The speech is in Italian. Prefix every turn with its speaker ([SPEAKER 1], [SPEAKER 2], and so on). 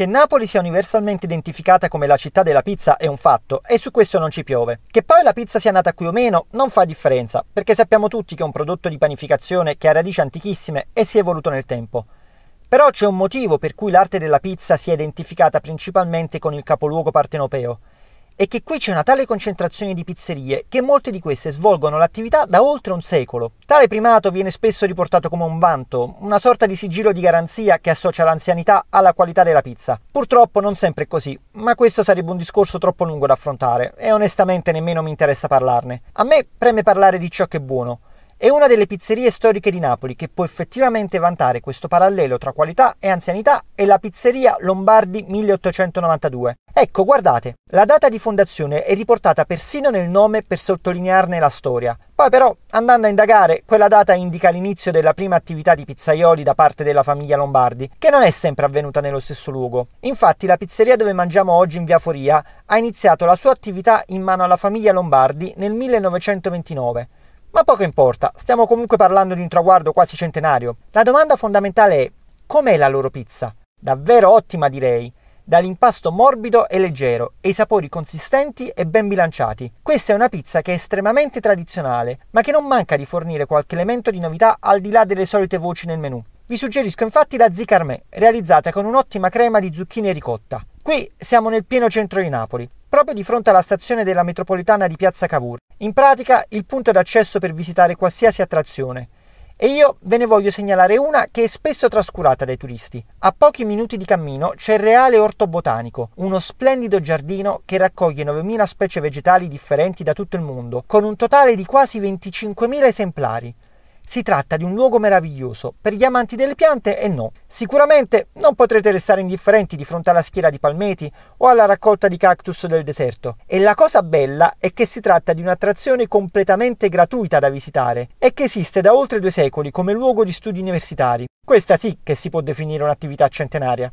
[SPEAKER 1] Che Napoli sia universalmente identificata come la città della pizza è un fatto e su questo non ci piove. Che poi la pizza sia nata qui o meno non fa differenza, perché sappiamo tutti che è un prodotto di panificazione che ha radici antichissime e si è evoluto nel tempo. Però c'è un motivo per cui l'arte della pizza si è identificata principalmente con il capoluogo partenopeo è che qui c'è una tale concentrazione di pizzerie che molte di queste svolgono l'attività da oltre un secolo. Tale primato viene spesso riportato come un vanto, una sorta di sigillo di garanzia che associa l'anzianità alla qualità della pizza. Purtroppo non sempre è così, ma questo sarebbe un discorso troppo lungo da affrontare e onestamente nemmeno mi interessa parlarne. A me preme parlare di ciò che è buono, è una delle pizzerie storiche di Napoli che può effettivamente vantare questo parallelo tra qualità e anzianità è la pizzeria Lombardi 1892. Ecco, guardate, la data di fondazione è riportata persino nel nome per sottolinearne la storia. Poi però, andando a indagare, quella data indica l'inizio della prima attività di pizzaioli da parte della famiglia Lombardi, che non è sempre avvenuta nello stesso luogo. Infatti la pizzeria dove mangiamo oggi in via Foria ha iniziato la sua attività in mano alla famiglia Lombardi nel 1929 ma poco importa, stiamo comunque parlando di un traguardo quasi centenario. La domanda fondamentale è: com'è la loro pizza? Davvero ottima direi, dall'impasto morbido e leggero e i sapori consistenti e ben bilanciati. Questa è una pizza che è estremamente tradizionale, ma che non manca di fornire qualche elemento di novità al di là delle solite voci nel menù. Vi suggerisco infatti la Zicarmè, realizzata con un'ottima crema di zucchine ricotta. Qui siamo nel pieno centro di Napoli, proprio di fronte alla stazione della metropolitana di Piazza Cavour. In pratica il punto d'accesso per visitare qualsiasi attrazione. E io ve ne voglio segnalare una che è spesso trascurata dai turisti. A pochi minuti di cammino c'è il Reale Orto Botanico, uno splendido giardino che raccoglie 9.000 specie vegetali differenti da tutto il mondo, con un totale di quasi 25.000 esemplari. Si tratta di un luogo meraviglioso per gli amanti delle piante e no. Sicuramente non potrete restare indifferenti di fronte alla schiera di palmeti o alla raccolta di cactus del deserto. E la cosa bella è che si tratta di un'attrazione completamente gratuita da visitare e che esiste da oltre due secoli come luogo di studi universitari. Questa sì che si può definire un'attività centenaria.